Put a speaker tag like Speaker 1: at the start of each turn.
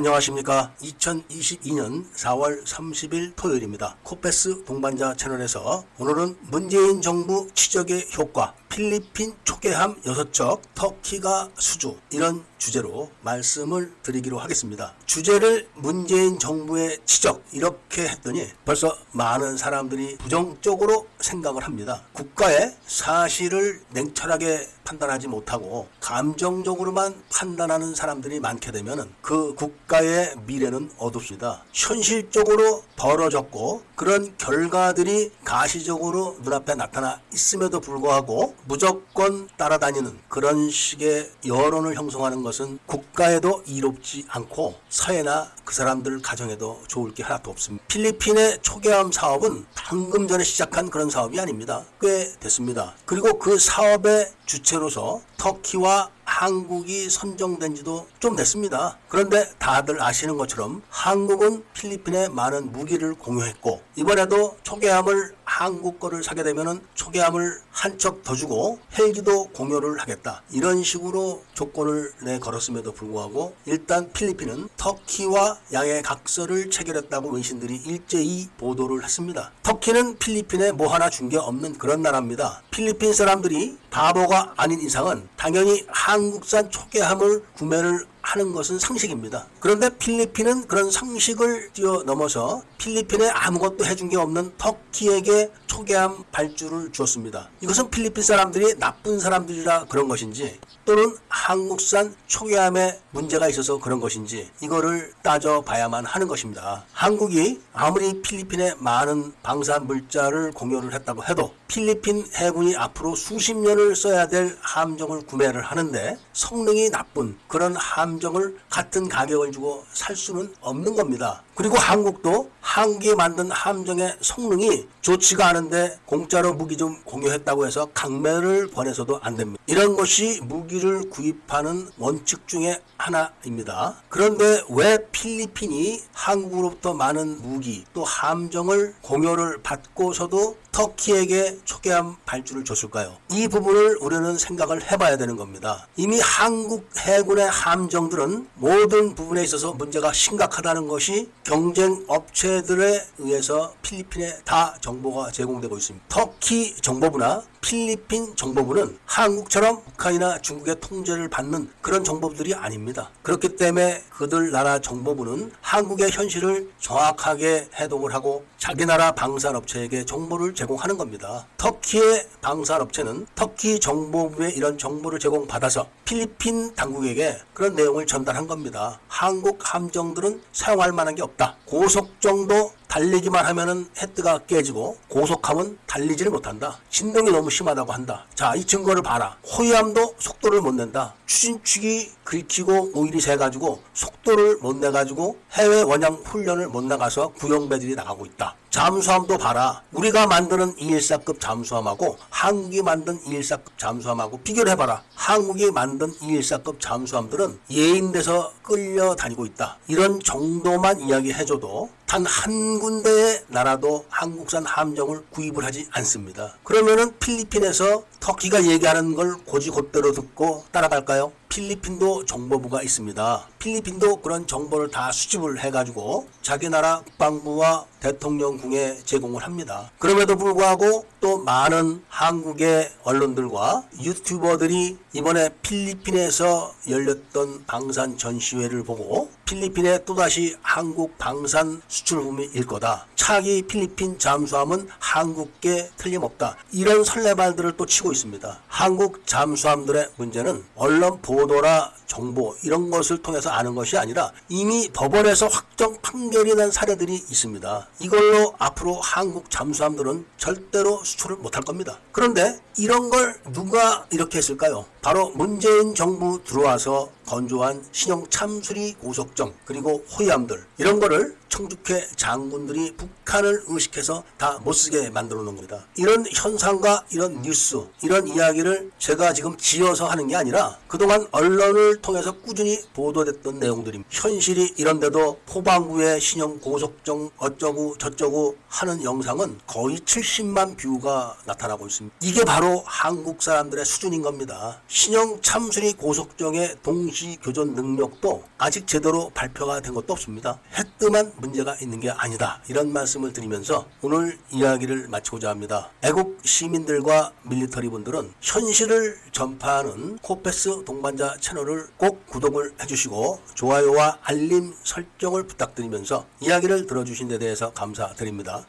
Speaker 1: 안녕하십니까. 2022년 4월 30일 토요일입니다. 코페스 동반자 채널에서 오늘은 문재인 정부 치적의 효과, 필리핀 초계함 6척, 터키가 수주 이런 주제로 말씀을 드리기로 하겠습니다. 주제를 문재인 정부의 치적 이렇게 했더니 벌써 많은 사람들이 부정적으로 생각을 합니다. 국가의 사실을 냉철하게 판단하지 못하고 감정적으로만 판단하는 사람들이 많게 되면 그 국가의 미래는 어둡습니다. 현실적으로 벌어졌고 그런 결과들이 가시적으로 눈앞에 나타나 있음에도 불구하고 무조건 따라다니는 그런 식의 여론을 형성하는 것은 국가에도 이롭지 않고 사회나 그 사람들 가정에도 좋을 게 하나도 없습니다. 필리핀의 초계함 사업은 방금 전에 시작한 그런 사업이 아닙니다. 꽤 됐습니다. 그리고 그 사업의 주체로서 터키와 한국이 선정된 지도 좀 됐습니다. 그런데 다들 아시는 것처럼 한국은 필리핀에 많은 무기를 공유했고 이번에도 초계함을 한국 거를 사게 되면은 초계함을 한 척 더 주고 헬기도 공유를 하겠다. 이런 식으로 조건을 내 걸었음에도 불구하고 일단 필리핀은 터키와 양해 각서를 체결했다고 외신들이 일제히 보도를 했습니다. 터키는 필리핀에 뭐 하나 준 게 없는 그런 나라입니다. 필리핀 사람들이 바보가 아닌 이상은 당연히 한국산 초계함을 구매를 하는 것은 상식입니다. 그런데 필리핀은 그런 상식을 뛰어넘어서 필리핀에 아무것도 해준 게 없는 터키에게 초계함 발주를 주었습니다. 이것은 필리핀 사람들이 나쁜 사람들이라 그런 것인지 또는 한국산 초계함에 문제가 있어서 그런 것인지 이거를 따져봐야만 하는 것입니다. 한국이 아무리 필리핀에 많은 방산 물자를 공유를 했다고 해도 필리핀 해군이 앞으로 수십 년을 써야 될 함정을 구매를 하는데 성능이 나쁜 그런 함정을 같은 가격을 주고 살 수는 없는 겁니다. 그리고 한국도 한국이 만든 함정의 성능이 좋지가 않은 데 공짜로 무기 좀 공유했다고 해서 강매를 보내서도 안 됩니다. 이런 것이 무기를 구입하는 원칙 중에 하나입니다. 그런데 왜 필리핀이 한국으로부터 많은 무기 또 함정을 공유를 받고서도 터키에게 초계함 발주를 줬을까요? 이 부분을 우리는 생각을 해봐야 되는 겁니다. 이미 한국 해군의 함정들은 모든 부분에 있어서 문제가 심각하다는 것이 경쟁 업체들에 의해서 필리핀에 다 정보가 제공 되고 있습니다. 터키 정보부나 필리핀 정보부는 한국처럼 북한이나 중국의 통제를 받는 그런 정보부들이 아닙니다. 그렇기 때문에 그들 나라 정보부는 한국의 현실을 정확하게 해독을 하고 자기 나라 방산업체에게 정보를 제공하는 겁니다. 터키의 방산업체는 터키 정보부에 이런 정보를 제공받아서 필리핀 당국에게 그런 내용을 전달한 겁니다. 한국 함정들은 사용할 만한 게 없다. 고속 정도 달리기만 하면은 헤드가 깨지고 고속함은 달리지를 못한다. 진동이 너무 심하다고 한다. 자, 이 증거를 봐라. 호위함도 속도를 못 낸다. 추진축이 긁히고 오일이 새가지고 속도를 못 내가지고 해외 원양 훈련을 못 나가서 구형배들이 나가고 있다. 잠수함도 봐라. 우리가 만드는 214급 잠수함하고 한국이 만든 214급 잠수함하고 비교를 해봐라. 한국이 만든 214급 잠수함들은 예인돼서 끌려다니고 있다. 이런 정도만 이야기해줘도 단 한 군데의 나라도 한국산 함정을 구입을 하지 않습니다. 그러면은 필리핀에서 터키가 얘기하는 걸 고지곧대로 듣고 따라갈까요? 필리핀도 정보부가 있습니다. 필리핀도 그런 정보를 다 수집을 해가지고 자기 나라 국방부와 대통령궁에 제공을 합니다. 그럼에도 불구하고 또 많은 한국의 언론들과 유튜버들이 이번에 필리핀에서 열렸던 방산 전시회를 보고 필리핀에 또다시 한국 방산 수출품이 일 거다. 차기 필리핀 잠수함은 한국계 틀림없다. 이런 설레발들을 또 치고 있습니다. 한국 잠수함들의 문제는 언론 보도나 정보 이런 것을 통해서 아는 것이 아니라 이미 법원에서 확정 판결이 난 사례들이 있습니다. 이걸로 앞으로 한국 잠수함들은 절대로 수출을 못할 겁니다. 그런데 이런 걸 누가 이렇게 했을까요? 바로 문재인 정부 들어와서 건조한 신형 참수리 고속정 그리고 호위함들 이런 거를 청주회 장군들이 북한을 의식해서 다 못쓰게 만들어 놓은 겁니다. 이런 현상과 이런 뉴스 이런 이야기를 제가 지금 지어서 하는 게 아니라 그동안 언론을 통해서 꾸준히 보도됐던 내용들입니다. 현실이 이런데도 포방구의 신형 고속정 어쩌고 저쩌고 하는 영상은 거의 70만 뷰가 나타나고 있습니다. 이게 바로 한국 사람들의 수준인 겁니다. 신형 참순위 고속정의 동시 교전 능력도 아직 제대로 발표가 된 것도 없습니다. 해뜨만 문제가 있는 게 아니다. 이런 말씀을 드리면서 오늘 이야기를 마치고자 합니다. 애국 시민들과 밀리터리 분들은 현실을 전파하는 코페스 동반자 채널을 꼭 구독을 해주시고 좋아요와 알림 설정을 부탁드리면서 이야기를 들어주신 데 대해서 감사드립니다.